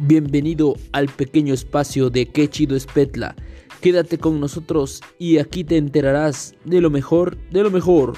Bienvenido al pequeño espacio de Qué chido es Petla. Quédate con nosotros y aquí te enterarás de lo mejor de lo mejor.